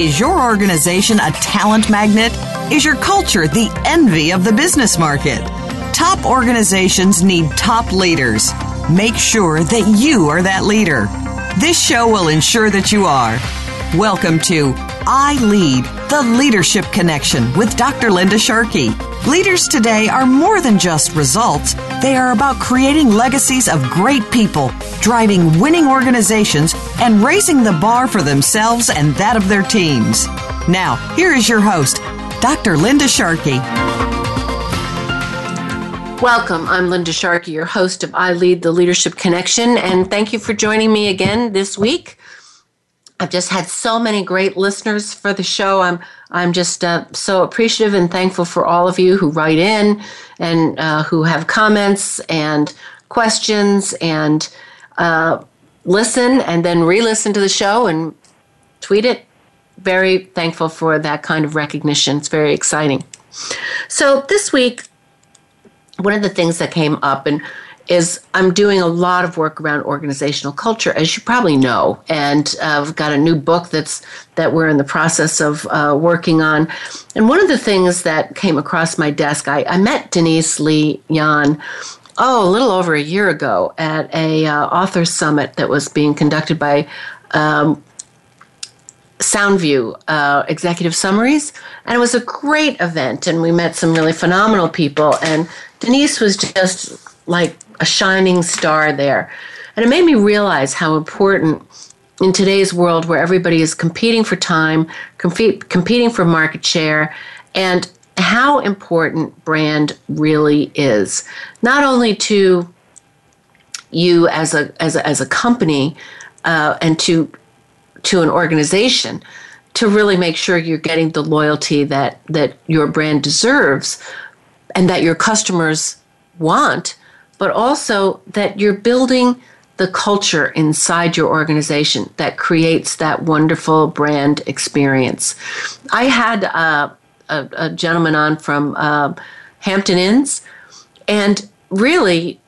Is your organization a talent magnet? Is your culture the envy of the business market? Top organizations need top leaders. Make sure that you are that leader. This show will ensure that you are. Welcome to I Lead, the Leadership Connection with Dr. Linda Sharkey. Leaders today are more than just results. They are about creating legacies of great people, driving winning organizations, and raising the bar for themselves and that of their teams. Now, here is your host, Dr. Linda Sharkey. Welcome. I'm Linda Sharkey, your host of I Lead the Leadership Connection, and thank you for joining me again this week. I've just had so many great listeners for the show. I'm I'm just uh, so appreciative and thankful for all of you who write in and uh, who have comments and questions and uh, listen and then re-listen to the show and tweet it. Very thankful for that kind of recognition. It's very exciting. So this week, one of the things that came up and is I'm doing a lot of work around organizational culture, as you probably know, and uh, I've got a new book that's that we're in the process of uh, working on. And one of the things that came across my desk, I, I met Denise Lee Yohn. Oh, a little over a year ago at a uh, author summit that was being conducted by um, Soundview uh, executive summaries, and it was a great event. And we met some really phenomenal people. And Denise was just like a shining star there. And it made me realize how important in today's world where everybody is competing for time, competing for market share, and how important brand really is. Not only to you as a as a, as a company uh, and to to an organization to really make sure you're getting the loyalty that that your brand deserves and that your customers want but also that you're building the culture inside your organization that creates that wonderful brand experience. I had uh, a, a, gentleman on from uh, Hampton Inns, and really,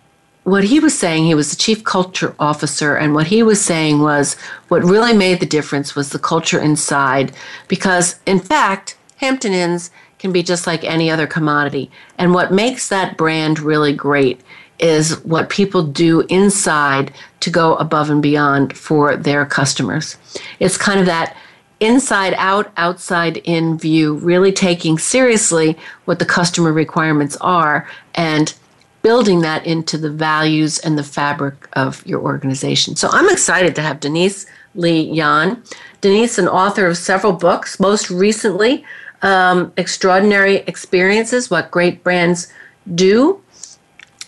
what he was saying, he was the chief culture officer, and what he was saying was what really made the difference was the culture inside. Because, in fact, Hampton Inns can be just like any other commodity. And what makes that brand really great is what people do inside to go above and beyond for their customers. It's kind of that inside out, outside in view, really taking seriously what the customer requirements are and building that into the values and the fabric of your organization. So I'm excited to have Denise Lee Yohn. Denise, an author of several books, most recently, um, Extraordinary Experiences What Great Brands Do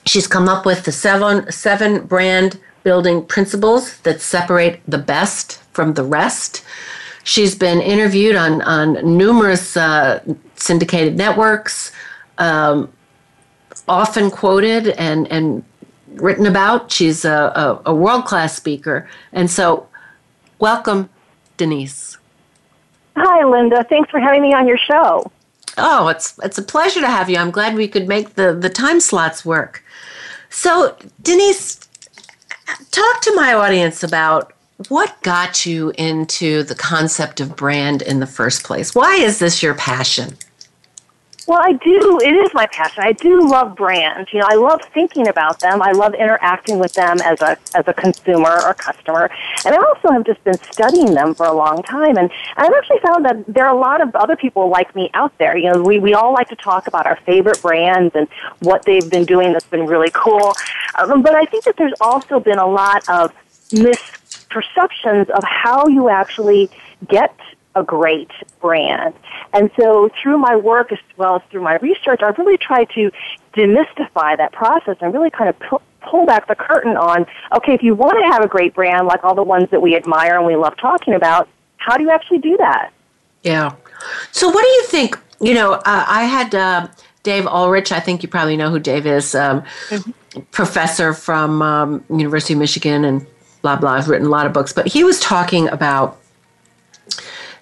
She's come up with the seven seven brand building principles that separate the best from the rest. She's been interviewed on on numerous uh, syndicated networks, um, often quoted and and written about. She's a, a, a world class speaker, and so welcome, Denise. Hi, Linda. Thanks for having me on your show. Oh, it's it's a pleasure to have you. I'm glad we could make the the time slots work. So, Denise, talk to my audience about what got you into the concept of brand in the first place. Why is this your passion? Well, I do. It is my passion. I do love brands. You know, I love thinking about them. I love interacting with them as a as a consumer or customer. And I also have just been studying them for a long time. And I've actually found that there are a lot of other people like me out there. You know, we we all like to talk about our favorite brands and what they've been doing that's been really cool. Um, but I think that there's also been a lot of misperceptions of how you actually get a great brand. And so through my work as well as through my research, I've really tried to demystify that process and really kind of pull, pull back the curtain on, okay, if you want to have a great brand like all the ones that we admire and we love talking about, how do you actually do that? Yeah. So, what do you think? You know, uh, I had uh, Dave Ulrich. I think you probably know who Dave is. Um, mm-hmm. Professor from um, University of Michigan and blah blah. I've written a lot of books, but he was talking about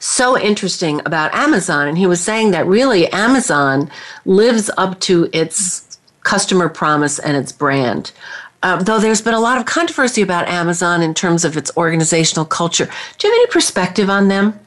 so interesting about Amazon, and he was saying that really Amazon lives up to its customer promise and its brand. Uh, though there's been a lot of controversy about Amazon in terms of its organizational culture. Do you have any perspective on them?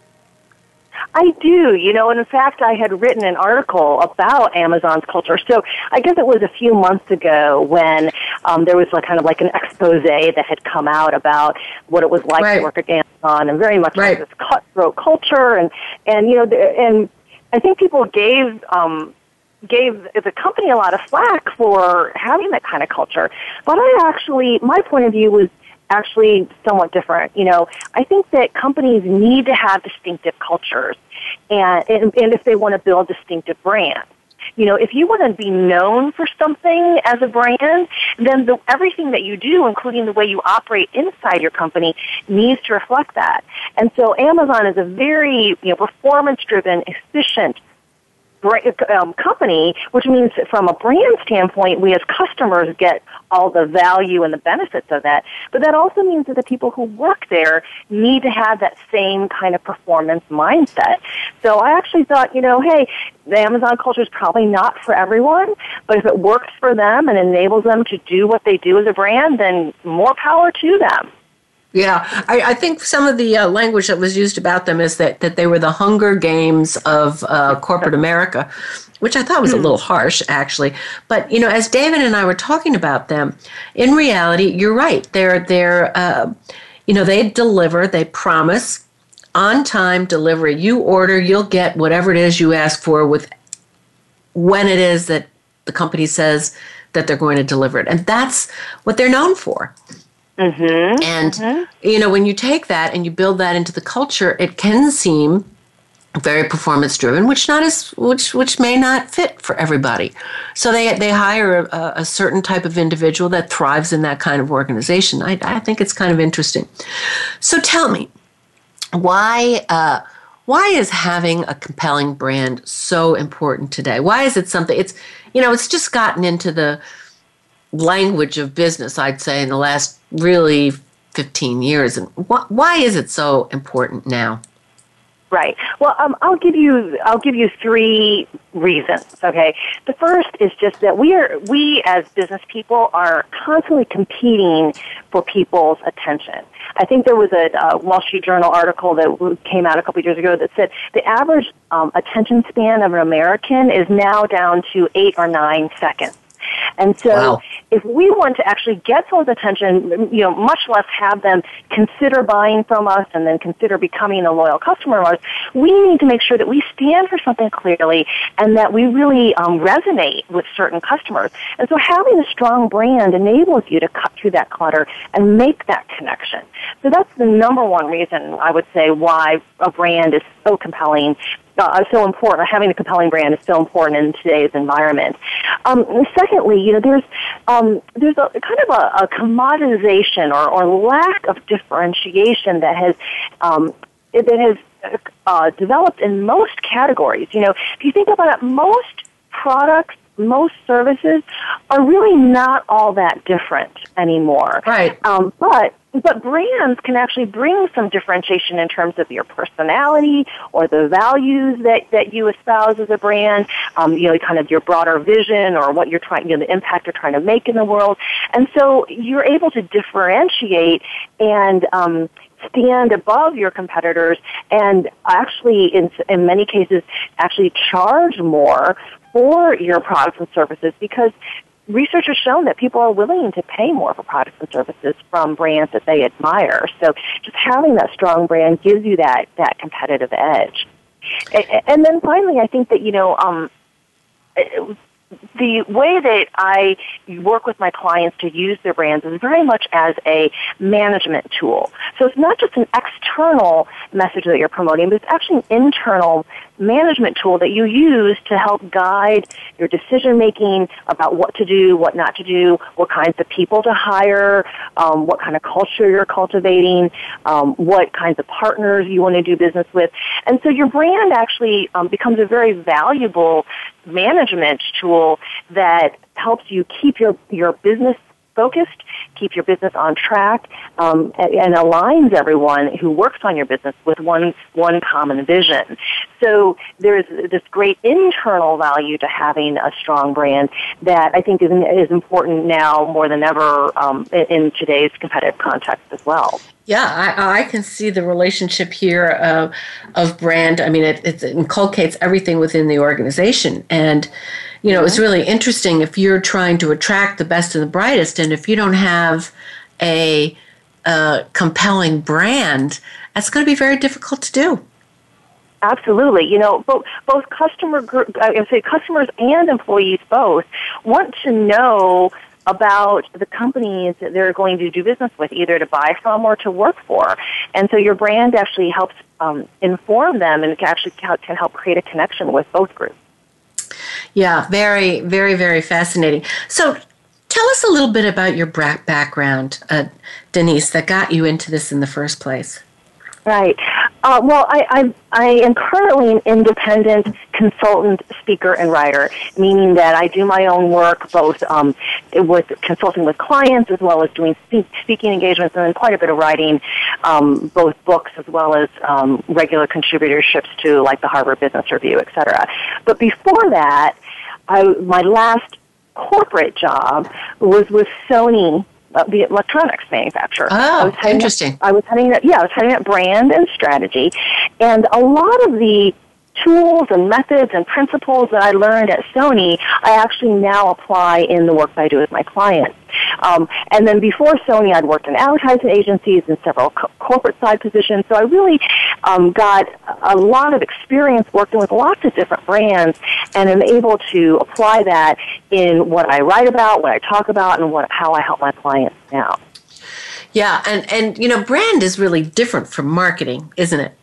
I do, you know, and in fact, I had written an article about Amazon's culture. So I guess it was a few months ago when um, there was like kind of like an expose that had come out about what it was like right. to work at Amazon, and very much right. like this cutthroat culture, and and you know, and I think people gave. Um, gave the company a lot of slack for having that kind of culture. But I actually, my point of view was actually somewhat different. You know, I think that companies need to have distinctive cultures, and and, and if they want to build distinctive brands. You know, if you want to be known for something as a brand, then the, everything that you do, including the way you operate inside your company, needs to reflect that. And so Amazon is a very, you know, performance-driven, efficient um, company, which means from a brand standpoint, we as customers get all the value and the benefits of that. But that also means that the people who work there need to have that same kind of performance mindset. So I actually thought, you know, hey, the Amazon culture is probably not for everyone, but if it works for them and enables them to do what they do as a brand, then more power to them. Yeah, I, I, think some of the uh, language that was used about them is that, that they were the Hunger Games of uh, corporate America, which I thought was a little harsh, actually. But you know, as David and I were talking about them, in reality, you're right. They're they're uh, you know they deliver, they promise on time delivery. You order, you'll get whatever it is you ask for with when it is that the company says that they're going to deliver it, and that's what they're known for. Mm-hmm. And, mm-hmm. you know, when you take that and you build that into the culture, it can seem very performance driven, which not as which which may not fit for everybody. So they they hire a, a, certain type of individual that thrives in that kind of organization. I, I think it's kind of interesting. So tell me, why uh, why is having a compelling brand so important today? Why is it something? It's you know it's just gotten into the language of business. I'd say in the last really 15 years. And wh- why is it so important now? Right. Well, um, I'll give you I'll give you three reasons. Okay. The first is just that we are we as business people are constantly competing for people's attention. I think there was a, a Wall Street Journal article that came out a couple of years ago that said the average um, attention span of an American is now down to eight or nine seconds. And so wow. if we want to actually get someone's attention, you know, much less have them consider buying from us and then consider becoming a loyal customer of ours, we need to make sure that we stand for something clearly and that we really um, resonate with certain customers. And so having a strong brand enables you to cut through that clutter and make that connection. So that's the number one reason I would say why a brand is so compelling uh, so important. Having a compelling brand is so important in today's environment. Um, secondly, you know, there's um, there's a kind of a, a commoditization or, or lack of differentiation that has um, that has uh, developed in most categories. You know, if you think about it, most products most services are really not all that different anymore. Right. Um, but but brands can actually bring some differentiation in terms of your personality or the values that, that you espouse as a brand, um, you know, kind of your broader vision or what you're trying, you know, the impact you're trying to make in the world. And so you're able to differentiate and, um, stand above your competitors and actually in in many cases actually charge more for your products and services because research has shown that people are willing to pay more for products and services from brands that they admire. So just having that strong brand gives you that, that competitive edge. And then finally, I think that, you know, um, the way that I work with my clients to use their brands is very much as a management tool. So it's not just an external message that you're promoting, but it's actually an internal management tool that you use to help guide your decision making about what to do, what not to do, what kinds of people to hire, um, what kind of culture you're cultivating, um, what kinds of partners you want to do business with. And so your brand actually um, becomes a very valuable management tool that helps you keep your, your business focused, keep your business on track, um, and, and, aligns everyone who works on your business with one one common vision. So there's this great internal value to having a strong brand that I think is is important now more than ever um, in, in today's competitive context as well. Yeah, I, I, can see the relationship here of, of brand. I mean, it, it, inculcates everything within the organization. And, you know, it's really interesting if you're trying to attract the best and the brightest, and if you don't have a, a compelling brand, that's going to be very difficult to do. Absolutely. You know, both, both customer group, I say customers and employees both want to know about the companies that they're going to do business with, either to buy from or to work for. And so your brand actually helps um, inform them and actually can help create a connection with both groups. Yeah, very, very, very fascinating. So tell us a little bit about your background, uh, Denise, that got you into this in the first place. Right. Uh, well, I, I, I am currently an independent consultant, speaker, and writer, meaning that I do my own work both um, with consulting with clients as well as doing speaking engagements and then quite a bit of writing, um, both books as well as um, regular contributorships to like the Harvard Business Review, et cetera. But before that, I, my last corporate job was with Sony uh, the electronics manufacturer. Oh, I was interesting. Up, I was heading that, yeah, I was heading up brand and strategy, and a lot of the tools and methods and principles that I learned at Sony, I actually now apply in the work that I do with my clients. Um, and then before Sony, I'd worked in advertising agencies and several co- corporate side positions. So I really um, got a lot of experience working with lots of different brands, and am able to apply that in what I write about, what I talk about, and what how I help my clients now. Yeah, and and you know, brand is really different from marketing, isn't it?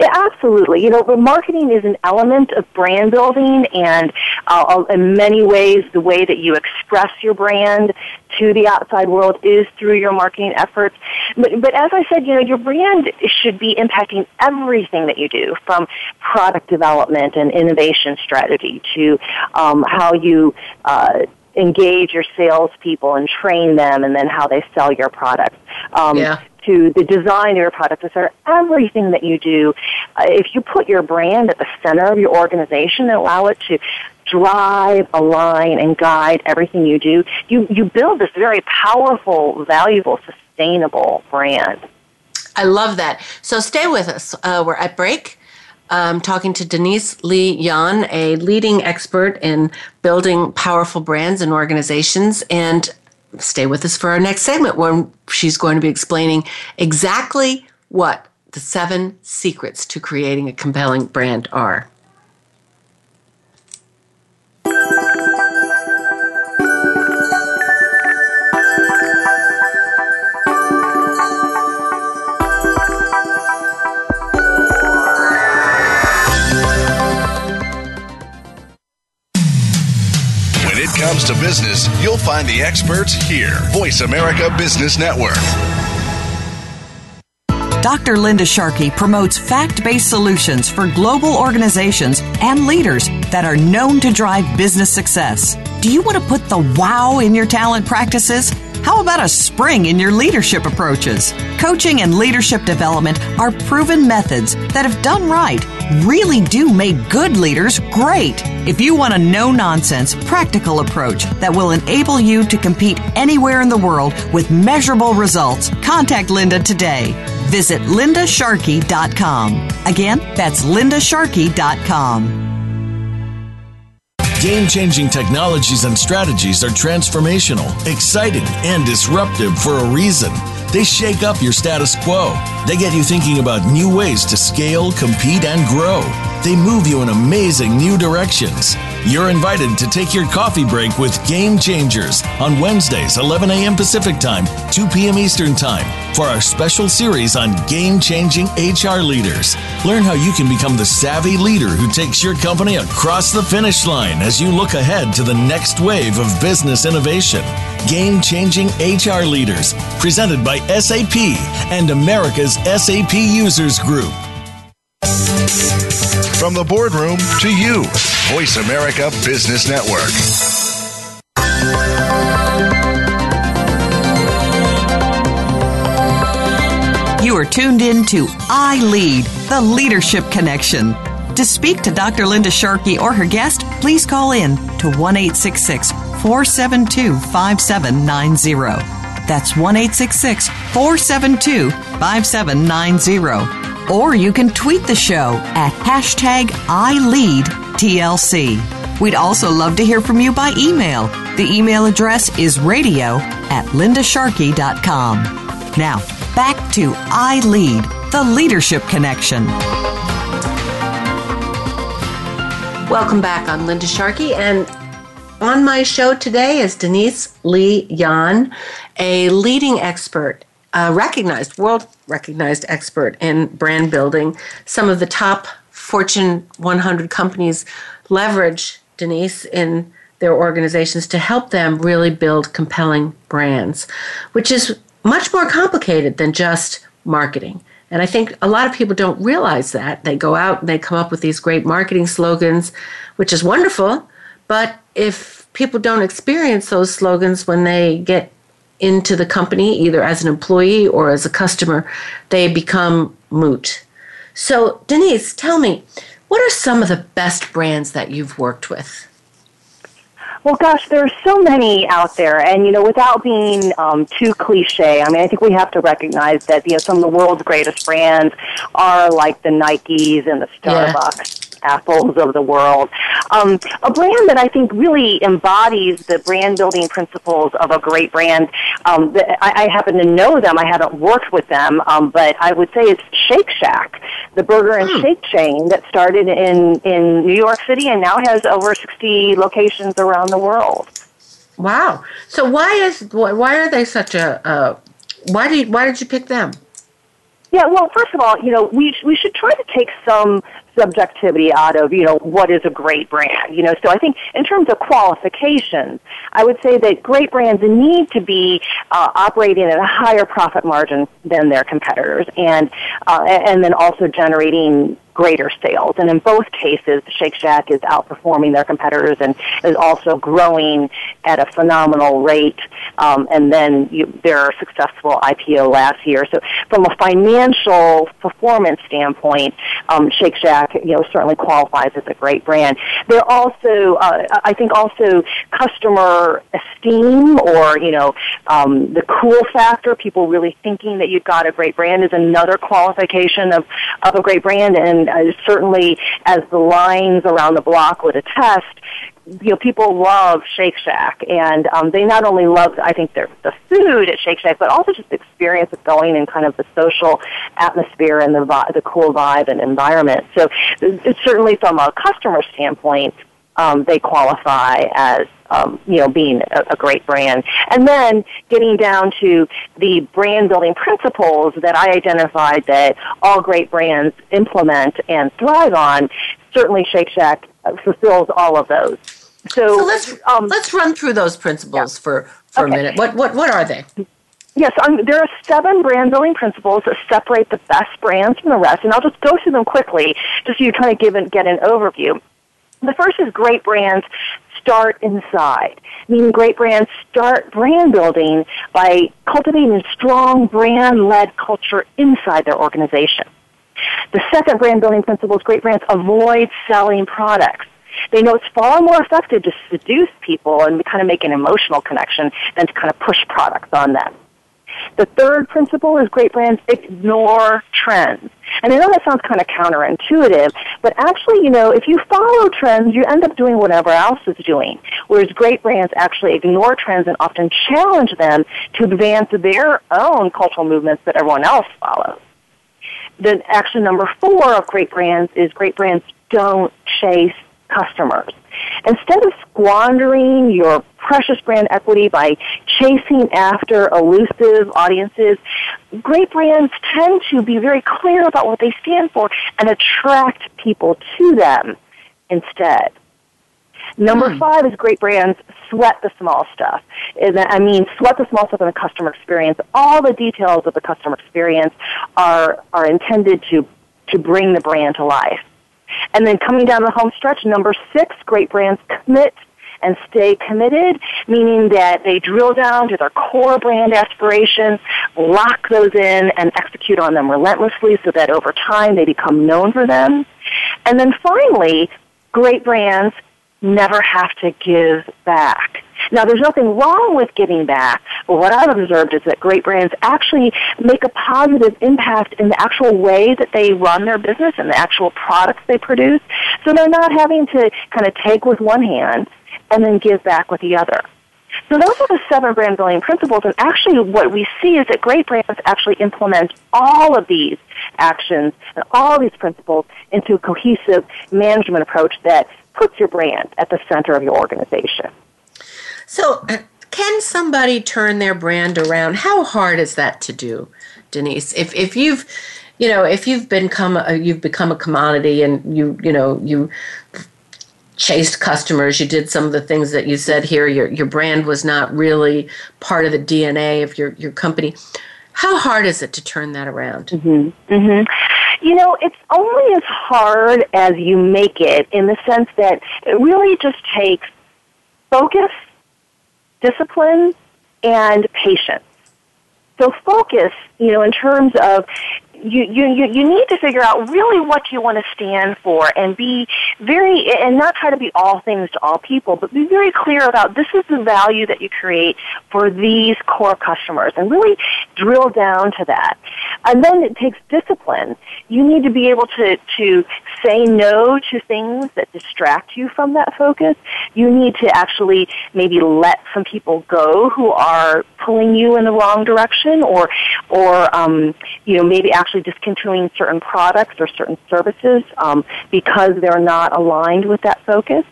Absolutely. You know, marketing is an element of brand building, and uh, in many ways, the way that you express your brand to the outside world is through your marketing efforts. But, but as I said, you know, your brand should be impacting everything that you do, from product development and innovation strategy to um, how you. Uh, engage your salespeople and train them, and then how they sell your products. Um, yeah to the design of your product, etc. Everything that you do, uh, if you put your brand at the center of your organization and allow it to drive, align, and guide everything you do, you, you build this very powerful, valuable, sustainable brand. I love that. So stay with us. Uh, we're at break. Um, talking to Denise Lee Yohn, a leading expert in building powerful brands and organizations. And stay with us for our next segment when she's going to be explaining exactly what the seven secrets to creating a compelling brand are. Comes to business, you'll find the experts here. Voice America Business Network. Dr. Linda Sharkey promotes fact based solutions for global organizations and leaders that are known to drive business success. Do you want to put the wow in your talent practices? How about a spring in your leadership approaches? Coaching and leadership development are proven methods that, if done right, really do make good leaders great. If you want a no nonsense, practical approach that will enable you to compete anywhere in the world with measurable results, contact Linda today. Visit lindasharkey.com. Again, that's lindasharkey.com. Game changing technologies and strategies are transformational, exciting, and disruptive for a reason. They shake up your status quo. They get you thinking about new ways to scale, compete, and grow. They move you in amazing new directions. You're invited to take your coffee break with Game Changers on Wednesdays, 11 a.m. Pacific Time, 2 p.m. Eastern Time, for our special series on game changing HR leaders. Learn how you can become the savvy leader who takes your company across the finish line as you look ahead to the next wave of business innovation. Game Changing HR Leaders, presented by SAP and America's SAP Users Group. From the boardroom to you, Voice America Business Network. You are tuned in to I Lead, the Leadership Connection. To speak to Dr. Linda Sharkey or her guest, please call in to 1 472 5790. That's 1 472 5790 or you can tweet the show at hashtag ILeadTLC. We'd also love to hear from you by email. The email address is radio at lindasharkey.com. Now, back to I Lead, the Leadership Connection. Welcome back. I'm Linda Sharkey, and on my show today is Denise Lee Yohn, a leading expert a recognized, world recognized expert in brand building. Some of the top Fortune 100 companies leverage Denise in their organizations to help them really build compelling brands, which is much more complicated than just marketing. And I think a lot of people don't realize that. They go out and they come up with these great marketing slogans, which is wonderful. But if people don't experience those slogans when they get into the company, either as an employee or as a customer, they become moot. So, Denise, tell me, what are some of the best brands that you've worked with? Well, gosh, there are so many out there, and you know, without being um, too cliche, I mean, I think we have to recognize that you know some of the world's greatest brands are like the Nikes and the Starbucks. Yeah apples of the world. Um, a brand that I think really embodies the brand building principles of a great brand. Um, I, I happen to know them. I haven't worked with them, um, but I would say it's Shake Shack, the burger and hmm. shake chain that started in in New York City and now has over 60 locations around the world. Wow. So why is why are they such a uh, why did why did you pick them? Yeah, well, first of all, you know, we we should try to take some subjectivity out of, you know, what is a great brand, you know. So I think in terms of qualifications, I would say that great brands need to be uh, operating at a higher profit margin than their competitors and uh, and then also generating greater sales. And in both cases, Shake Shack is outperforming their competitors and is also growing at a phenomenal rate. Um, and then you, their successful IPO last year. So from a financial performance standpoint, um, Shake Shack, you know, certainly qualifies as a great brand. They're also, uh, I think, also customer esteem or you know, um, the cool factor. People really thinking that you've got a great brand is another qualification of of a great brand. And uh, certainly as the lines around the block would attest, you know, people love Shake Shack, and um, they not only love, I think, their the food at Shake Shack, but also just the experience of going in kind of the social atmosphere and the the cool vibe and environment. So, it's certainly from a customer standpoint, um, they qualify as um, you know being a, a great brand. And then getting down to the brand building principles that I identified that all great brands implement and thrive on. Certainly, Shake Shack fulfills all of those. So, so let's um, let's run through those principles yeah. for for okay. a minute. What what what are they? Yes, um, there are seven brand building principles that separate the best brands from the rest, and I'll just go through them quickly, just so you kind of give and get an overview. The first is great brands start inside, meaning great brands start brand building by cultivating a strong brand-led culture inside their organization. The second brand building principle is great brands avoid selling products. They know it's far more effective to seduce people and kind of make an emotional connection than to kind of push products on them. The third principle is great brands ignore trends. And I know that sounds kind of counterintuitive, but actually, you know, if you follow trends, you end up doing whatever else is doing. Whereas great brands actually ignore trends and often challenge them to advance their own cultural movements that everyone else follows. Then action number four of great brands is great brands don't chase customers. Instead of squandering your precious brand equity by chasing after elusive audiences, great brands tend to be very clear about what they stand for and attract people to them instead. Number hmm. five is great brands sweat the small stuff. I mean, sweat the small stuff in the customer experience. All the details of the customer experience are are intended to to bring the brand to life. And then coming down the home stretch, number six, great brands commit and stay committed, meaning that they drill down to their core brand aspirations, lock those in, and execute on them relentlessly so that over time they become known for them. And then finally, great brands never have to give back. Now, there's nothing wrong with giving back, but what I've observed is that great brands actually make a positive impact in the actual way that they run their business and the actual products they produce. So they're not having to kind of take with one hand and then give back with the other. So those are the seven brand building principles, and actually what we see is that great brands actually implement all of these actions and all these principles into a cohesive management approach that puts your brand at the center of your organization. So, can somebody turn their brand around? How hard is that to do, Denise? If if you've you know if you've become a, you've become a commodity and you you know you chased customers you did some of the things that you said here your your brand was not really part of the DNA of your your company how hard is it to turn that around mm-hmm. Mm-hmm. You know, it's only as hard as you make it in the sense that it really just takes focus, discipline, and patience. So focus, you know, in terms of you, you, you need to figure out really what you want to stand for and be very, and not try to be all things to all people, but be very clear about this is the value that you create for these core customers and really drill down to that. And then it takes discipline. You need to be able to, to say no to things that distract you from that focus. You need to actually maybe let some people go who are pulling you in the wrong direction or, or, um, you know, maybe actually discontinuing certain products or certain services um, because they're not aligned with that focus.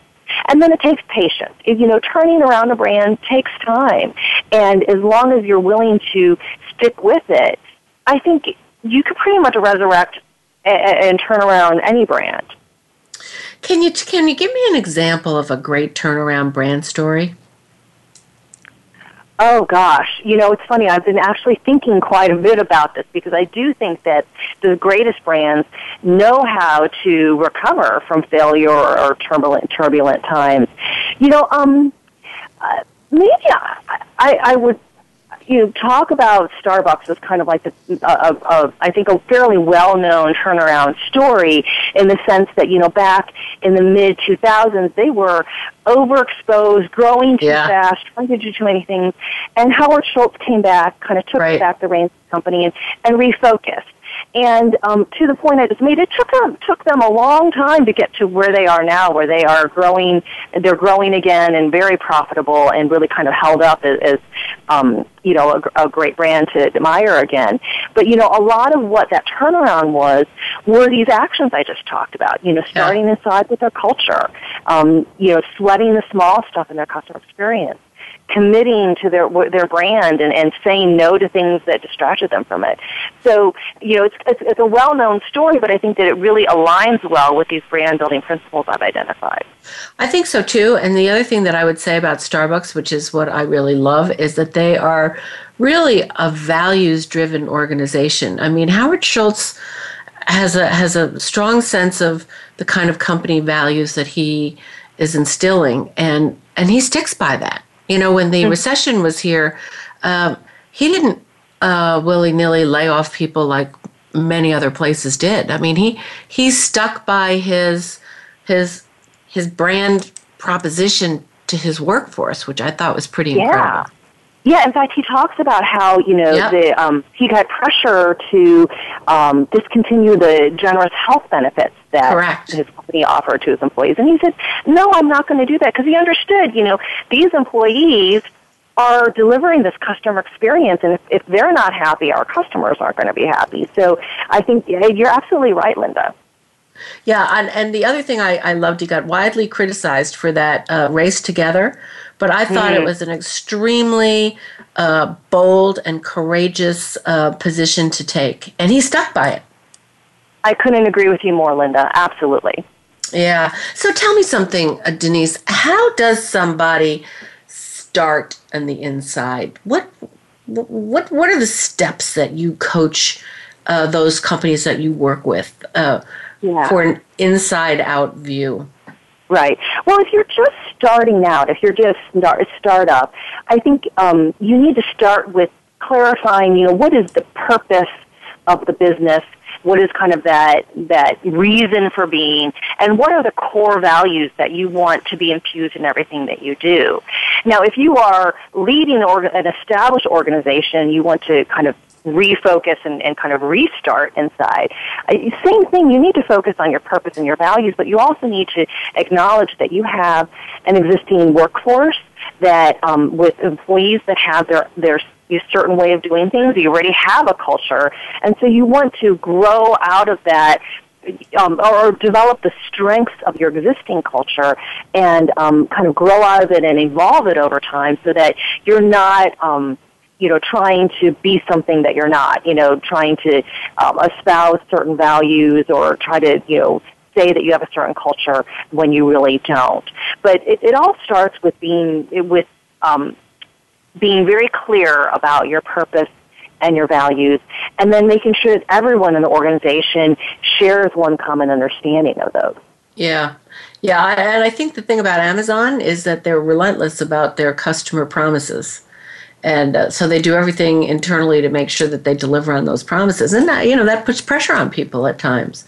And then it takes patience. You know, turning around a brand takes time. And as long as you're willing to stick with it, I think you could pretty much resurrect and turn around any brand. Can you can you give me an example of a great turnaround brand story? Oh gosh, you know it's funny. I've been actually thinking quite a bit about this because I do think that the greatest brands know how to recover from failure or, turbulent turbulent times. You know, um, uh, maybe I, I, I would you know, talk about Starbucks as kind of like the, uh, uh, I think a fairly well-known turnaround story in the sense that, you know, back in the mid 2000s, they were overexposed, growing too yeah. fast, trying to do too many things. And Howard Schultz came back, kind of took right. back the reins of the company and, and refocused. And um, to the point I just made, it took them took them a long time to get to where they are now, where they are growing. They're growing again and very profitable, and really kind of held up as, as um, you know a, a great brand to admire again. But you know, a lot of what that turnaround was were these actions I just talked about. You know, starting yeah. inside with their culture, um, you know, sweating the small stuff in their customer experience committing to their their brand and, and saying no to things that distracted them from it. So you know, it's, it's, it's a well known story, but I think that it really aligns well with these brand building principles I've identified. I think so too. And the other thing that I would say about Starbucks, which is what I really love, is that they are really a values driven organization. I mean, Howard Schultz has a has a strong sense of the kind of company values that he is instilling and and he sticks by that you know, when the mm-hmm. recession was here, um, he didn't uh, willy nilly lay off people like many other places did. I mean, he he stuck by his his his brand proposition to his workforce, which I thought was pretty yeah. incredible. Yeah, in fact, he talks about how you know yep. the um, he got pressure to um, discontinue the generous health benefits that Correct. his company offered to his employees, and he said, "No, I'm not going to do that," because he understood, you know, these employees are delivering this customer experience, and if, if they're not happy, our customers aren't going to be happy. So I think you're absolutely right, Linda. Yeah, and, and the other thing I, I loved, he got widely criticized for that uh, race together, but I thought mm-hmm. it was an extremely uh, bold and courageous uh, position to take, and he stuck by it. I couldn't agree with you more, Linda. Absolutely. Yeah. So tell me something, uh, Denise. How does somebody start on the inside? What what what are the steps that you coach uh, those companies that you work with uh, yeah. for an inside out view? Right. Well, if you're just starting out, if you're just start, startup, I think um, you need to start with clarifying. You know, what is the purpose of the business? What is kind of that that reason for being, and what are the core values that you want to be infused in everything that you do? Now, if you are leading an established organization, you want to kind of refocus and, and kind of restart inside. Same thing, you need to focus on your purpose and your values, but you also need to acknowledge that you have an existing workforce that um, with employees that have their, their a certain way of doing things. You already have a culture, and so you want to grow out of that um, or develop the strengths of your existing culture and um, kind of grow out of it and evolve it over time so that you're not um, you know, trying to be something that you're not, you know, trying to um, espouse certain values or try to, you know, say that you have a certain culture when you really don't. But it, it all starts with being, with um, being very clear about your purpose and your values, and then making sure that everyone in the organization shares one common understanding of those. Yeah. Yeah, and I think the thing about Amazon is that they're relentless about their customer promises and uh, so they do everything internally to make sure that they deliver on those promises. And that you know that puts pressure on people at times.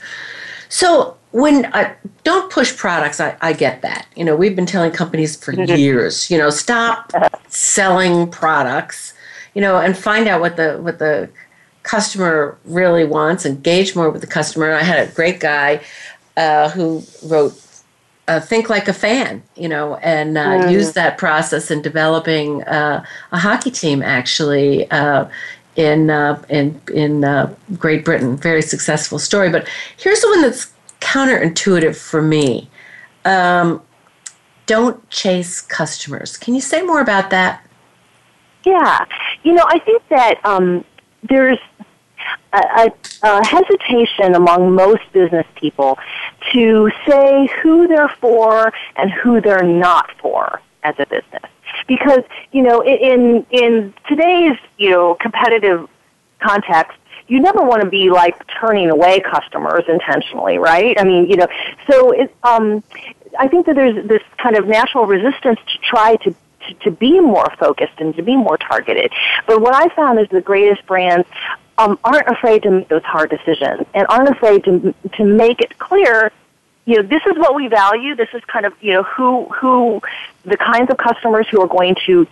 So when uh, don't push products. I, I get that. You know we've been telling companies for mm-hmm. years you know stop selling products you know and find out what the what the customer really wants engage more with the customer. I had a great guy uh, who wrote uh, think like a fan, you know, and uh, mm. use that process in developing uh, a hockey team. Actually, uh, in uh, in in uh, Great Britain, very successful story. But here's the one that's counterintuitive for me. Um, don't chase customers. Can you say more about that? Yeah, you know, I think that um, there's a, a, hesitation among most business people to say who they're for and who they're not for as a business. Because, you know, in, in today's, you know, competitive context, you never want to be like turning away customers intentionally, right? I mean, you know, so it, um, I think that there's this kind of natural resistance to try to to, to be more focused and to be more targeted. But what I found is the greatest brands um, aren't afraid to make those hard decisions and aren't afraid to to make it clear you know this is what we value this is kind of you know who who the kinds of customers who are going to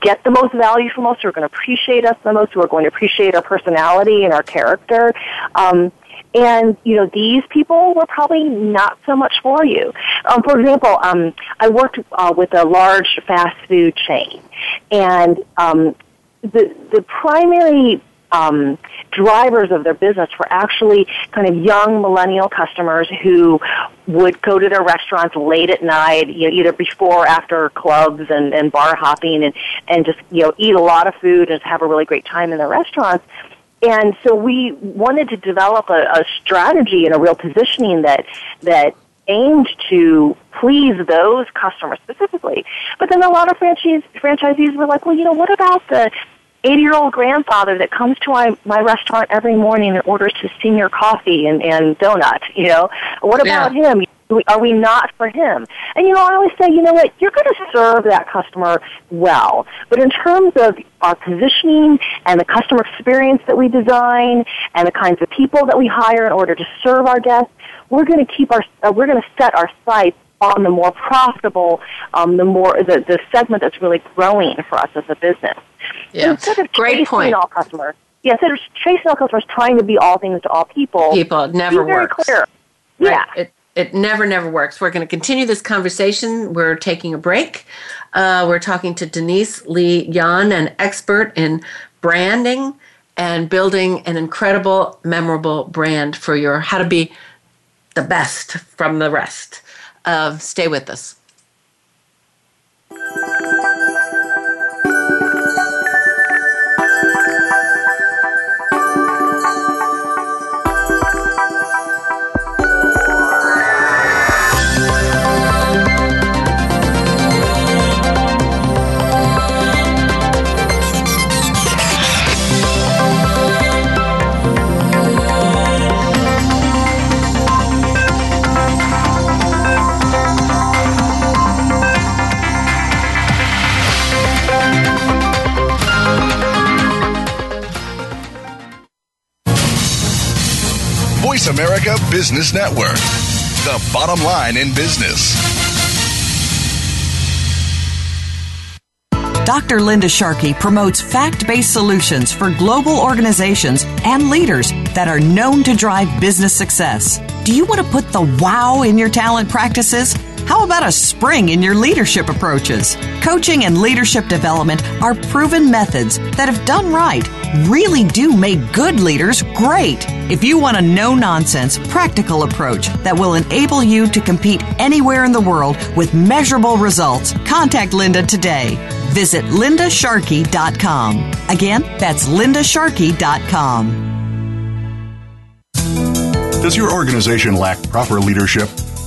get the most value from us who are going to appreciate us the most who are going to appreciate our personality and our character um, and you know these people were probably not so much for you. Um, for example, um, I worked uh, with a large fast food chain, and um, the the primary um, drivers of their business were actually kind of young millennial customers who would go to their restaurants late at night, you know, either before or after clubs and, and bar hopping and, and just, you know, eat a lot of food and have a really great time in their restaurants. And so we wanted to develop a, a strategy and a real positioning that, that aimed to please those customers specifically. But then a lot of franchise, franchisees were like, well, you know, what about the 80 year old grandfather that comes to my, my restaurant every morning and orders his senior coffee and, and donut, you know? What about yeah. him? Are we not for him? And you know, I always say, you know what, you're going to serve that customer well. But in terms of our positioning and the customer experience that we design and the kinds of people that we hire in order to serve our guests, we're going to keep our, uh, we're going to set our sights on the more profitable, um, the more the, the segment that's really growing for us as a business. Yeah, instead of great point. All customers, yeah, instead of chasing all customers, trying to be all things to all people. People never be very works. Clear. Right. Yeah. It, it never, never works. We're going to continue this conversation. We're taking a break. Uh, we're talking to Denise Lee Yohn, an expert in branding and building an incredible, memorable brand for your how to be the best from the rest. Uh, stay with us. America Business Network, the bottom line in business. Dr. Linda Sharkey promotes fact based solutions for global organizations and leaders that are known to drive business success. Do you want to put the wow in your talent practices? How about a spring in your leadership approaches? Coaching and leadership development are proven methods that, if done right, really do make good leaders great. If you want a no nonsense, practical approach that will enable you to compete anywhere in the world with measurable results, contact Linda today. Visit lindasharkey.com. Again, that's lindasharkey.com. Does your organization lack proper leadership?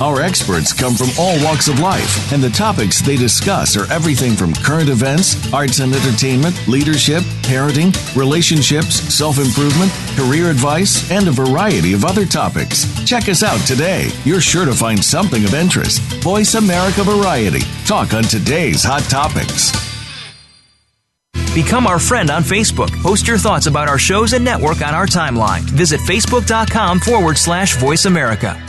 Our experts come from all walks of life, and the topics they discuss are everything from current events, arts and entertainment, leadership, parenting, relationships, self improvement, career advice, and a variety of other topics. Check us out today. You're sure to find something of interest. Voice America Variety. Talk on today's hot topics. Become our friend on Facebook. Post your thoughts about our shows and network on our timeline. Visit facebook.com forward slash voice America.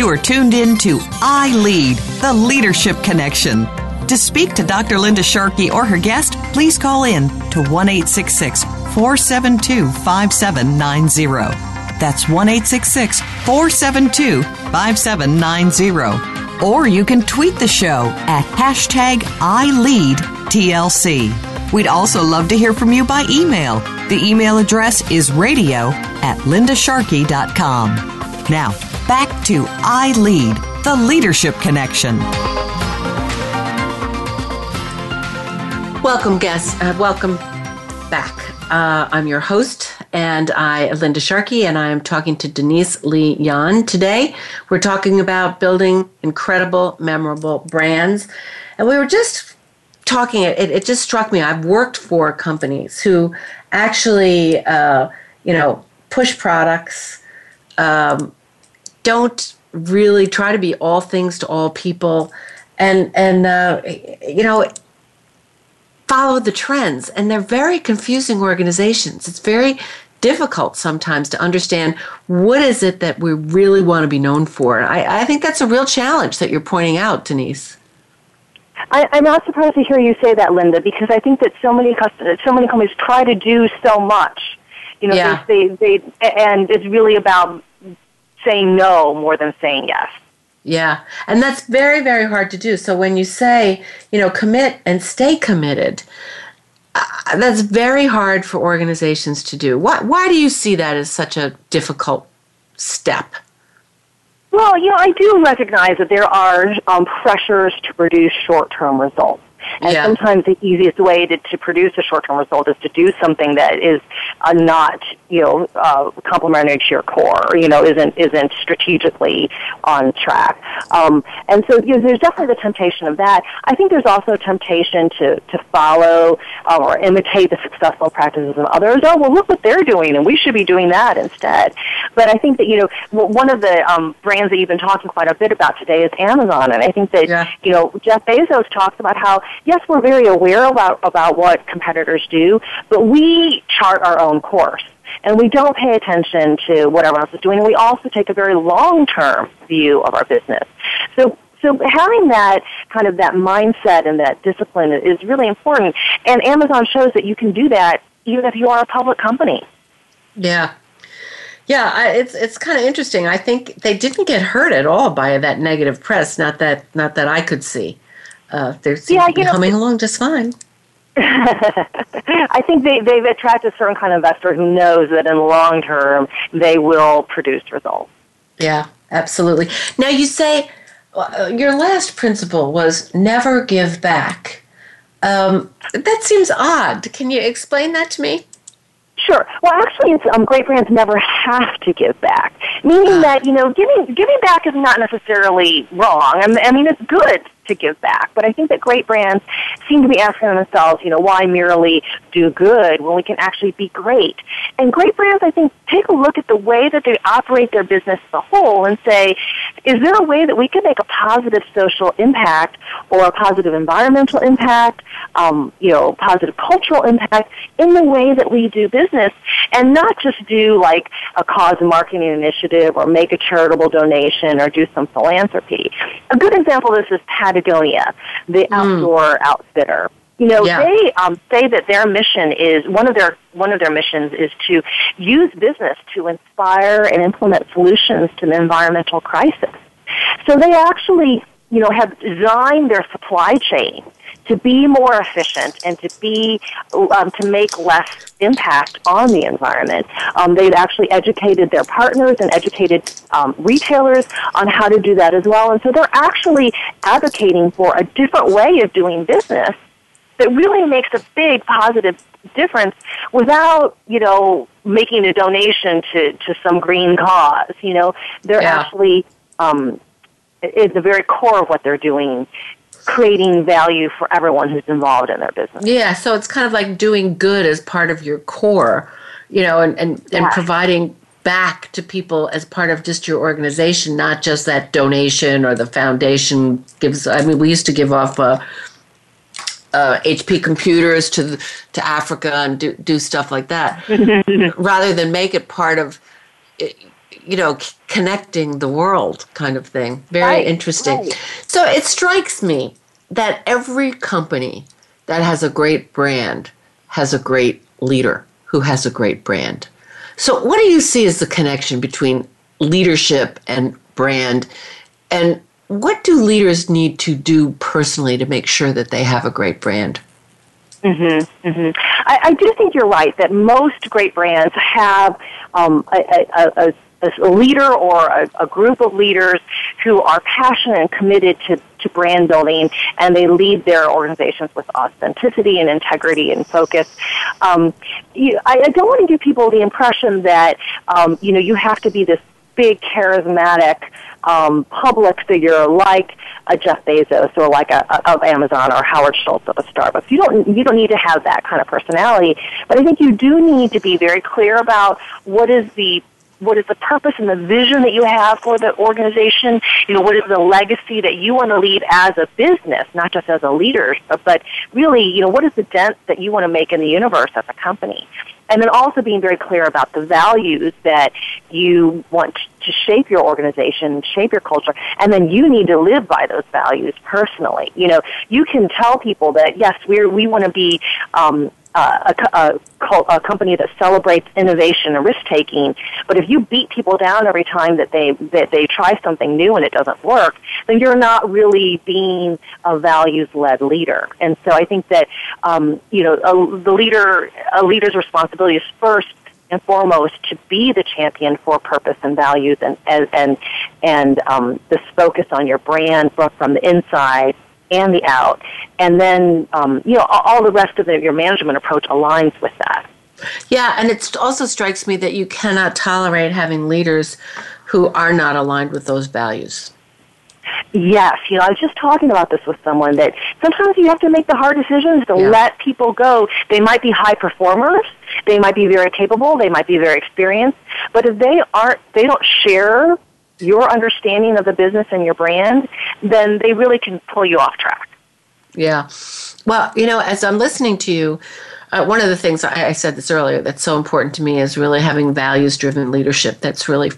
You are tuned in to I Lead, the Leadership Connection. To speak to Dr. Linda Sharkey or her guest, please call in to 1 472 5790. That's 1 472 5790. Or you can tweet the show at hashtag ILeadTLC. We'd also love to hear from you by email. The email address is radio at lindasharkey.com. Now, back to I Lead, the Leadership Connection. Welcome, guests. Uh, welcome back. Uh, I'm your host, and I, Linda Sharkey, and I'm talking to Denise Lee Yohn today. We're talking about building incredible, memorable brands, and we were just talking. It, it just struck me. I've worked for companies who actually, uh, you know, push products, um, don't really try to be all things to all people, and and uh, you know follow the trends and they're very confusing organizations it's very difficult sometimes to understand what is it that we really want to be known for i, I think that's a real challenge that you're pointing out denise I, I'm not surprised to hear you say that, Linda, because I think that so many customers, so many companies try to do so much. You know, Yeah. they, they, they, and it's really about saying no more than saying yes. Yeah, and that's very, very hard to do. So when you say, you know, commit and stay committed, uh, that's very hard for organizations to do. Why, why do you see that as such a difficult step? Well, you know, I do recognize that there are um, pressures to produce short-term results. And Yeah. sometimes the easiest way to, to produce a short-term result is to do something that is uh, not you know uh, complementary to your core, you know, isn't isn't strategically on track. Um, and so you know, there's definitely the temptation of that. I think there's also a temptation to to follow um, or imitate the successful practices of others. Oh, well, look what they're doing, and we should be doing that instead. But I think that you know one of the um, brands that you've been talking quite a bit about today is Amazon, and I think that yeah. you know Jeff Bezos talks about how yes, we're very aware about about what competitors do, but we chart our own course and we don't pay attention to what everyone else is doing. We also take a very long-term view of our business. So so having that kind of that mindset and that discipline is really important. And Amazon shows that you can do that even if you are a public company. Yeah. Yeah, I, it's it's kind of interesting. I think they didn't get hurt at all by that negative press. Not that not that I could see. Uh, they're yeah, you know, coming along just fine. I think they, they've attracted a certain kind of investor who knows that in the long term they will produce results. Yeah, absolutely. Now you say uh, your last principle was never give back. Um, that seems odd. Can you explain that to me? Sure. Well, actually, it's, um, great brands never have to give back, meaning ah. that you know giving giving back is not necessarily wrong. I mean, it's good to give back. But I think that great brands seem to be asking themselves, you know, why merely do good when we can actually be great? And great brands, I think, take a look at the way that they operate their business as a whole and say, is there a way that we can make a positive social impact or a positive environmental impact, um, you know, positive cultural impact in the way that we do business and not just do like a cause marketing initiative or make a charitable donation or do some philanthropy. A good example of this is Patagonia, the mm. outdoor outfitter. You know, yeah. they um, say that their mission is one of their one of their missions is to use business to inspire and implement solutions to the environmental crisis. So they actually, you know, have designed their supply chain to be more efficient and to be um, to make less impact on the environment. Um, they've actually educated their partners and educated um, retailers on how to do that as well. And so they're actually advocating for a different way of doing business that really makes a big positive difference without, you know, making a donation to, to some green cause. You know, they're yeah. actually um, at the very core of what they're doing creating value for everyone who's involved in their business. Yeah, so it's kind of like doing good as part of your core, you know, and, and, and providing back to people as part of just your organization, not just that donation or the foundation gives. I mean, we used to give off uh, uh, HP computers to to Africa and do do stuff like that, rather than make it part of you know, connecting the world kind of thing. Very right, interesting. Right. So it strikes me that every company that has a great brand has a great leader who has a great brand. So, what do you see as the connection between leadership and brand? And what do leaders need to do personally to make sure that they have a great brand? Mm-hmm, mm-hmm. I, I do think you're right that most great brands have um, a, a, a a leader or a, a, group of leaders who are passionate and committed to, to brand building and they lead their organizations with authenticity and integrity and focus. Um, you, I, I, don't want to give people the impression that um, you know you have to be this big charismatic um, public figure like a Jeff Bezos or like a, a, of Amazon or Howard Schultz of a Starbucks. You don't you don't need to have that kind of personality, but I think you do need to be very clear about what is the what is the purpose and the vision that you have for the organization? You know, what is the legacy that you want to leave as a business, not just as a leader, but really, you know, what is the dent that you want to make in the universe as a company? And then also being very clear about the values that you want to shape your organization, shape your culture, and then you need to live by those values personally. You know, you can tell people that yes, we we want to be um, uh, a, a, a, company that celebrates innovation and risk taking. But if you beat people down every time that they that they try something new and it doesn't work, then you're not really being a values led leader. And so I think that um, you know a, the leader a leader's responsibility is first and foremost to be the champion for purpose and values and and and, and um, this focus on your brand from the inside and the out. And then, um, you know, all the rest of the, your management approach aligns with that. Yeah, and it also strikes me that you cannot tolerate having leaders who are not aligned with those values. Yes, you know, I was just talking about this with someone that sometimes you have to make the hard decisions to yeah. let people go. They might be high performers, they might be very capable, they might be very experienced, but if they aren't, they don't share your understanding of the business and your brand, then they really can pull you off track. Yeah. Well, you know, as I'm listening to you, uh, one of the things I, I said this earlier that's so important to me is really having values driven leadership that's really,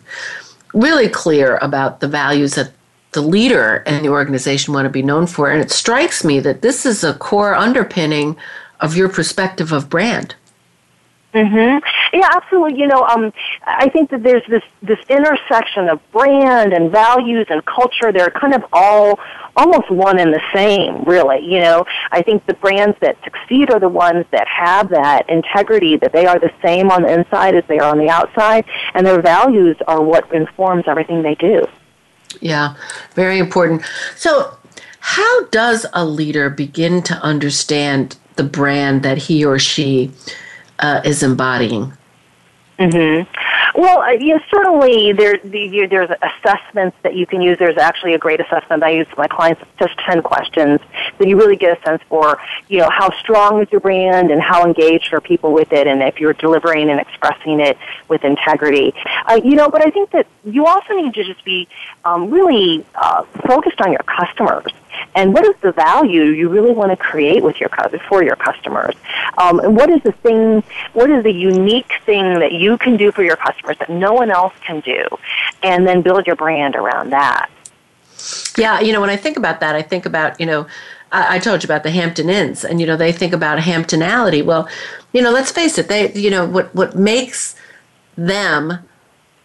really clear about the values that the leader and the organization want to be known for. And it strikes me that this is a core underpinning of your perspective of brand. Mhm. Yeah, absolutely. You know, um, I think that there's this this intersection of brand and values and culture. They're kind of all almost one and the same, really. You know, I think the brands that succeed are the ones that have that integrity, that they are the same on the inside as they are on the outside, and their values are what informs everything they do. Yeah, very important. So, how does a leader begin to understand the brand that he or she uh, is embodying? Mm-hmm. Well, uh, you know, certainly there, the, there's assessments that you can use. There's actually a great assessment I use for my clients, just 10 questions that you really get a sense for, you know, how strong is your brand and how engaged are people with it and if you're delivering and expressing it with integrity. Uh, you know, but I think that you also need to just be um, really uh, focused on your customers and what is the value you really want to create with your for your customers? Um, and what is the thing? What is the unique thing that you can do for your customers that no one else can do? And then build your brand around that. Yeah, you know, when I think about that, I think about you know. I, told you about the Hampton Inns, and you know they think about Hamptonality. Well, you know, let's face it. They, you know, what what makes them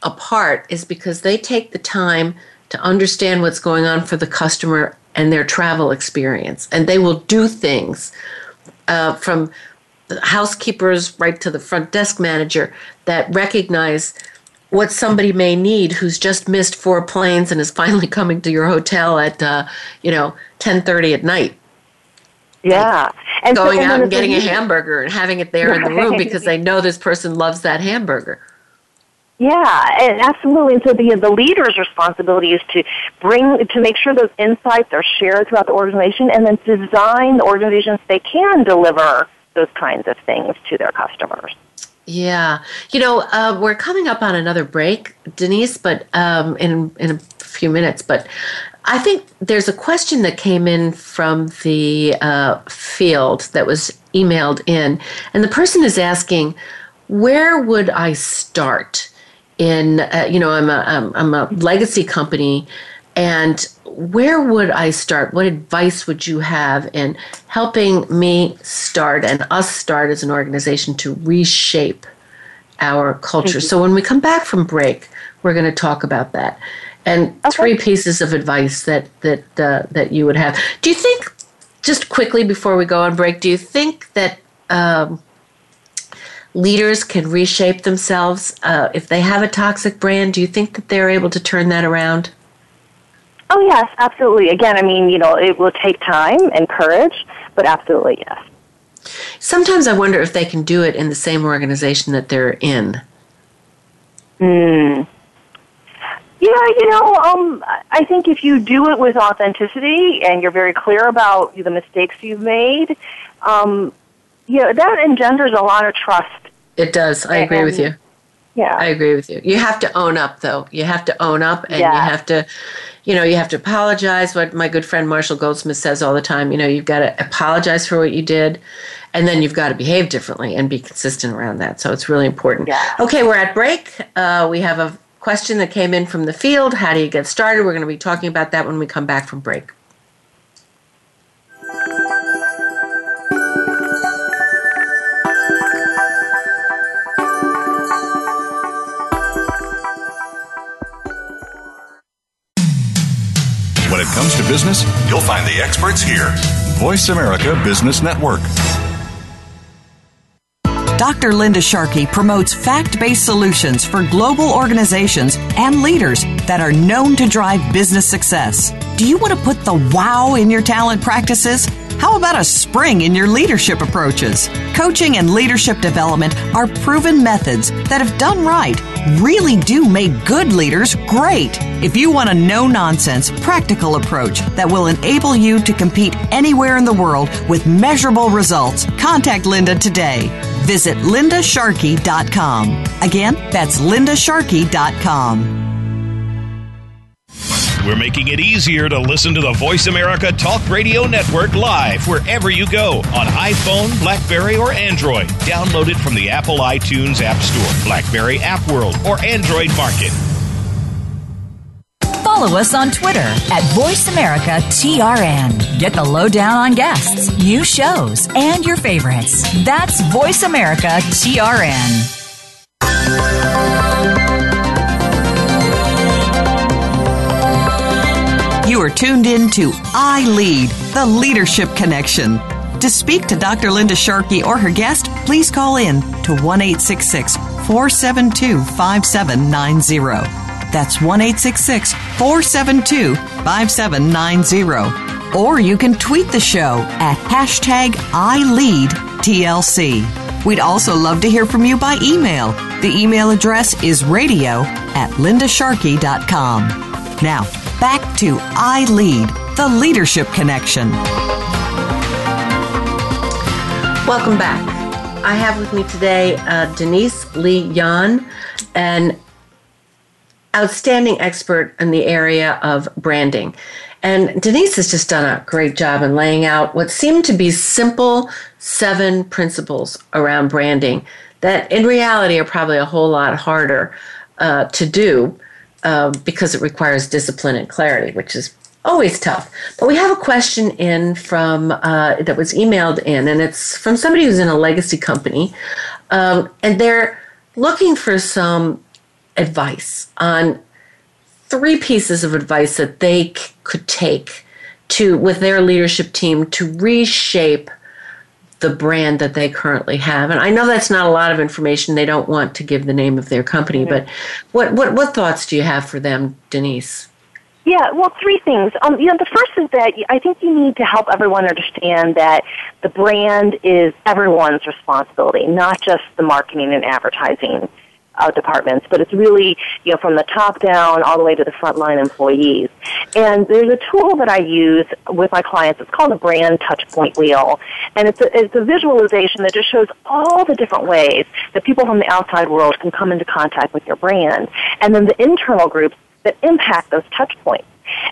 apart is because they take the time to understand what's going on for the customer and their travel experience. And they will do things uh, from housekeepers right to the front desk manager that recognize what somebody may need who's just missed four planes and is finally coming to your hotel at uh, you know 10:30 at night. Yeah, and going so, out and getting a hamburger and having it there right. in the room because they know this person loves that hamburger. Yeah, and absolutely. And so the the leader's responsibility is to bring to make sure those insights are shared throughout the organization, and then design the organizations they can deliver those kinds of things to their customers. Yeah, you know, uh, we're coming up on another break, Denise, but um, in in a few minutes. But I think there's a question that came in from the uh, field that was emailed in, and the person is asking, "Where would I start?" In uh, you know I'm a I'm, a legacy company and where would I start? What advice would you have in helping me start and us start as an organization to reshape our culture? So when we come back from break, we're going to talk about that and okay. three pieces of advice that that uh, that you would have. Do you think just quickly before we go on break? Do you think that um, leaders can reshape themselves uh, if they have a toxic brand? Do you think that they're able to turn that around? Oh, yes, absolutely. Again, I mean, you know, it will take time and courage, but absolutely, yes. Sometimes I wonder if they can do it in the same organization that they're in. Hmm. Yeah, you know, um, I think if you do it with authenticity and you're very clear about the mistakes you've made, um, you know, that engenders a lot of trust. It does. I agree with you. Yeah. I agree with you. You have to own up, though. You have to own up and yeah. you have to, you know, you have to apologize. What my good friend Marshall Goldsmith says all the time, you know, you've got to apologize for what you did and then you've got to behave differently and be consistent around that. So it's really important. Yeah. Okay, we're at break. Uh, we have a question that came in from the field. How do you get started? We're going to be talking about that when we come back from break. Business, you'll find the experts here. Voice America Business Network. Dr. Linda Sharkey promotes fact based solutions for global organizations and leaders that are known to drive business success. Do you want to put the wow in your talent practices? How about a spring in your leadership approaches? Coaching and leadership development are proven methods that, if done right, really do make good leaders great. If you want a no nonsense, practical approach that will enable you to compete anywhere in the world with measurable results, contact Linda today. Visit lindasharkey.com. Again, that's lindasharkey.com. We're making it easier to listen to the Voice America Talk Radio Network live wherever you go on iPhone, Blackberry, or Android. Download it from the Apple iTunes App Store, Blackberry App World, or Android Market. Follow us on Twitter at VoiceAmericaTRN. Get the lowdown on guests, new shows, and your favorites. That's VoiceAmericaTRN. You are tuned in to I Lead, the Leadership Connection. To speak to Dr. Linda Sharkey or her guest, please call in to 1 472 5790. That's 1 472 5790. Or you can tweet the show at hashtag ILeadTLC. We'd also love to hear from you by email. The email address is radio at lindasharkey.com. Now, back to I Lead, the Leadership Connection. Welcome back. I have with me today uh, Denise Lee Yohn, an outstanding expert in the area of branding. And Denise has just done a great job in laying out what seem to be simple seven principles around branding that in reality are probably a whole lot harder uh, to do uh, because it requires discipline and clarity, which is always tough. But we have a question in from uh, that was emailed in, and it's from somebody who's in a legacy company, um, and they're looking for some advice on three pieces of advice that they c- could take to with their leadership team to reshape the brand that they currently have. And I know that's not a lot of information. They don't want to give the name of their company, mm-hmm. but what, what what thoughts do you have for them, Denise? Yeah, well, three things. Um, you know, the first is that I think you need to help everyone understand that the brand is everyone's responsibility, not just the marketing and advertising uh, departments, but it's really, you know, from the top down all the way to the frontline employees. And there's a tool that I use with my clients. It's called a brand touchpoint wheel. And it's a, it's a visualization that just shows all the different ways that people from the outside world can come into contact with your brand. And then the internal groups that impact those touch points.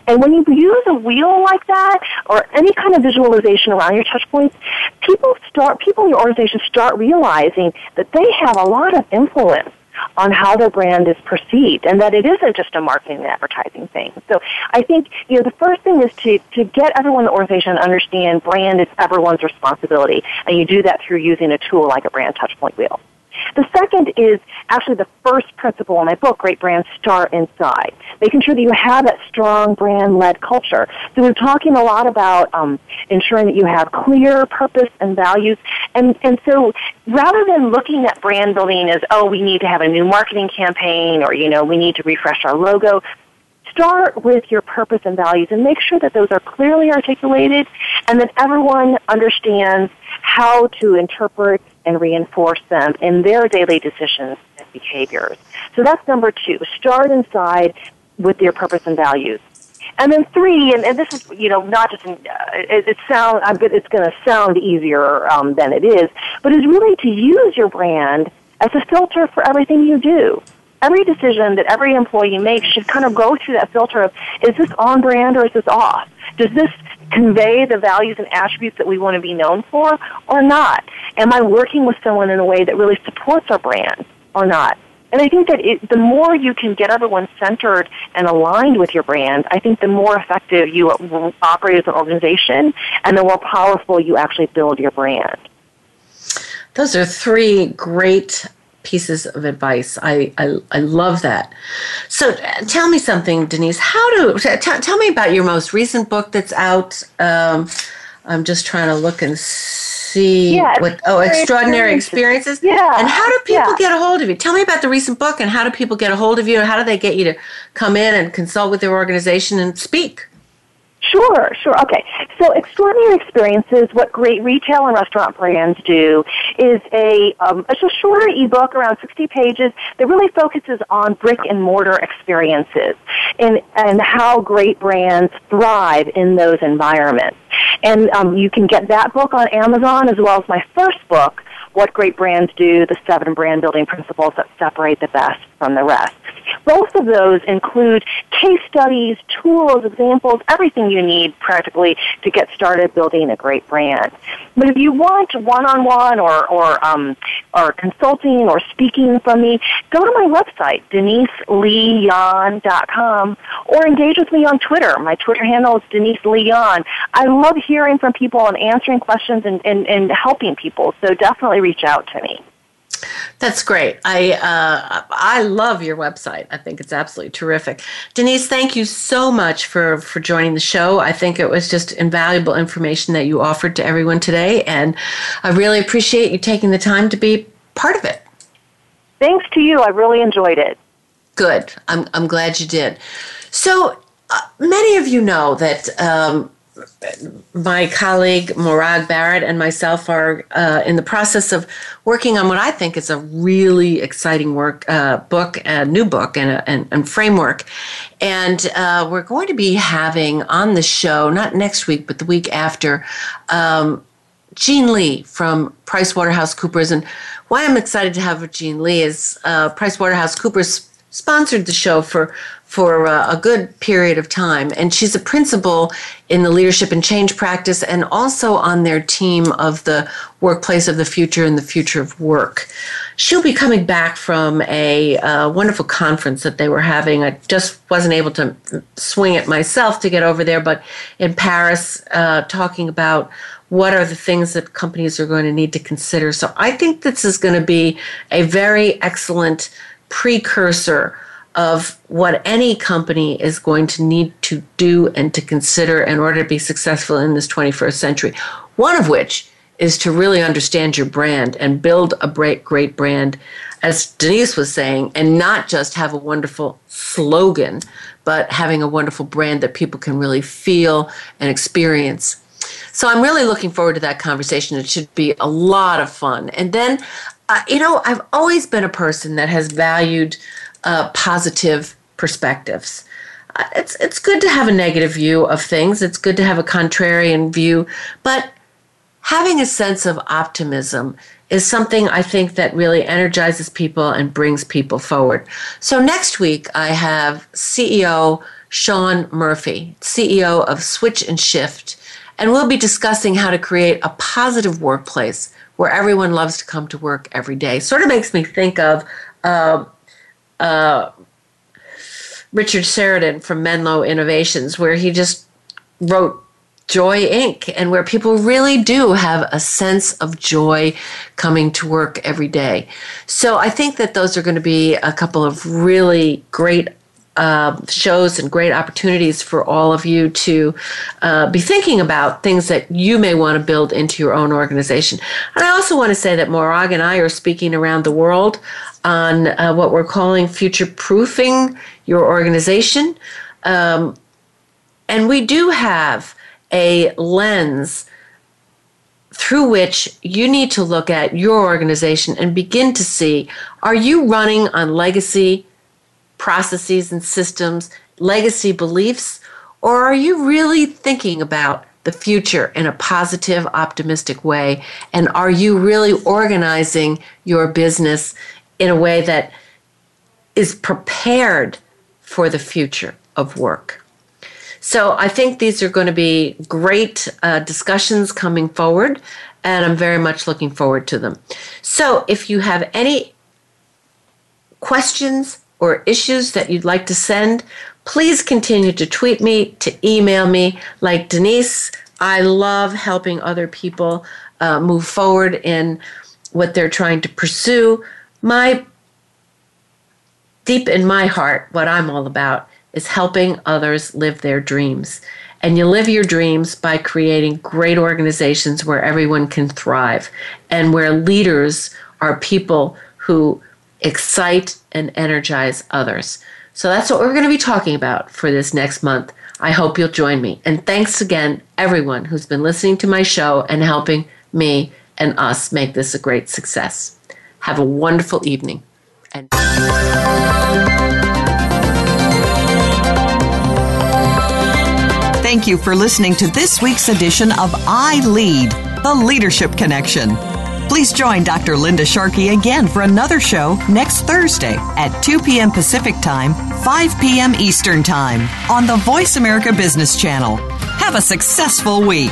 And when you use a wheel like that, or any kind of visualization around your touch points, people start, people in your organization start realizing that they have a lot of influence on how their brand is perceived and that it isn't just a marketing and advertising thing. So I think, you know, the first thing is to, to get everyone in the organization to understand brand is everyone's responsibility. And you do that through using a tool like a brand touchpoint wheel. The second is actually the first principle in my book, Great Brands Start Inside, making sure that you have that strong brand-led culture. So we're talking a lot about um, ensuring that you have clear purpose and values. And, and so rather than looking at brand building as, oh, we need to have a new marketing campaign or, you know, we need to refresh our logo, start with your purpose and values and make sure that those are clearly articulated and that everyone understands how to interpret and reinforce them in their daily decisions and behaviors. So that's number two. Start inside with your purpose and values. And then three, and, and this is, you know, not just, in, uh, it, it sound, I'm, it's going to sound easier um, than it is, but it's really to use your brand as a filter for everything you do. Every decision that every employee makes should kind of go through that filter of, is this on brand or is this off? Does this convey the values and attributes that we want to be known for or not? Am I working with someone in a way that really supports our brand or not? And I think that it, the more you can get everyone centered and aligned with your brand, I think the more effective you operate as an organization and the more powerful you actually build your brand. Those are three great pieces of advice. I, I, I love that. So uh, tell me something, Denise. How do t- tell me about your most recent book that's out? Um, I'm just trying to look and see yeah, what. Oh, extraordinary experiences. experiences. Yeah. And how do people yeah. get a hold of you? Tell me about the recent book and how do people get a hold of you and how do they get you to come in and consult with their organization and speak? Sure, sure. Okay. So, Extraordinary Experiences, what great retail and restaurant brands do, is a, um, a shorter ebook, around 60 pages, that really focuses on brick and mortar experiences and, and how great brands thrive in those environments. And um, you can get that book on Amazon as well as my first book, What Great Brands Do, the seven brand building principles that separate the best from the rest. Both of those include case studies, tools, examples, everything you need practically to get started building a great brand. But if you want one-on-one or or um, or consulting or speaking from me, go to my website deniseleeyohn.com or engage with me on Twitter. My Twitter handle is Denise Lee Yohn. I love hearing from people and answering questions and, and, and helping people. So definitely reach out to me. That's great. I uh, I love your website. I think it's absolutely terrific. Denise, thank you so much for for joining the show. I think it was just invaluable information that you offered to everyone today, and I really appreciate you taking the time to be part of it. Thanks to you. I really enjoyed it. Good. I'm I'm glad you did. So uh, many of you know that um, my colleague Morag Barrett and myself are uh, in the process of working on what I think is a really exciting work uh, book, a new book, and, and, and framework. And uh, we're going to be having on the show, not next week, but the week after, um, Jean Lee from PricewaterhouseCoopers. And why I'm excited to have Jean Lee is uh, PricewaterhouseCoopers sponsored the show for for uh, a good period of time. And she's a principal in the leadership and change practice and also on their team of the workplace of the future and the future of work. She'll be coming back from a uh, wonderful conference that they were having. I just wasn't able to swing it myself to get over there, but in Paris, uh, talking about what are the things that companies are going to need to consider. So I think this is going to be a very excellent precursor of what any company is going to need to do and to consider in order to be successful in this 21st century. One of which is to really understand your brand and build a great, great brand, as Denise was saying, and not just have a wonderful slogan, but having a wonderful brand that people can really feel and experience. So I'm really looking forward to that conversation. It should be a lot of fun. And then, uh, you know, I've always been a person that has valued uh, positive perspectives. Uh, it's it's good to have a negative view of things. It's good to have a contrarian view, but having a sense of optimism is something I think that really energizes people and brings people forward. So next week I have CEO Shawn Murphy, CEO of Switch and Shift, and we'll be discussing how to create a positive workplace where everyone loves to come to work every day. Sort of makes me think of uh, uh, Richard Sheridan from Menlo Innovations, where he just wrote Joy Inc., and where people really do have a sense of joy coming to work every day. So I think that those are going to be a couple of really great uh, shows and great opportunities for all of you to uh, be thinking about things that you may want to build into your own organization. And I also want to say that Morag and I are speaking around the world on uh, what we're calling future proofing your organization. Um, and we do have a lens through which you need to look at your organization and begin to see are you running on legacy processes and systems, legacy beliefs, or are you really thinking about the future in a positive, optimistic way? And are you really organizing your business in a way that is prepared for the future of work. So I think these are going to be great uh, discussions coming forward, and I'm very much looking forward to them. So if you have any questions or issues that you'd like to send, please continue to tweet me, to email me. Like Denise, I love helping other people uh, move forward in what they're trying to pursue my deep in my heart, what I'm all about is helping others live their dreams. And you live your dreams by creating great organizations where everyone can thrive and where leaders are people who excite and energize others. So that's what we're going to be talking about for this next month I hope you'll join me. And thanks again, everyone who's been listening to my show and helping me and us make this a great success. Have a wonderful evening. And Thank you for listening to this week's edition of I Lead, the Leadership Connection. Please join Dr. Linda Sharkey again for another show next Thursday at 2 p.m. Pacific Time, 5 p.m. Eastern Time on the Voice America Business Channel. Have a successful week.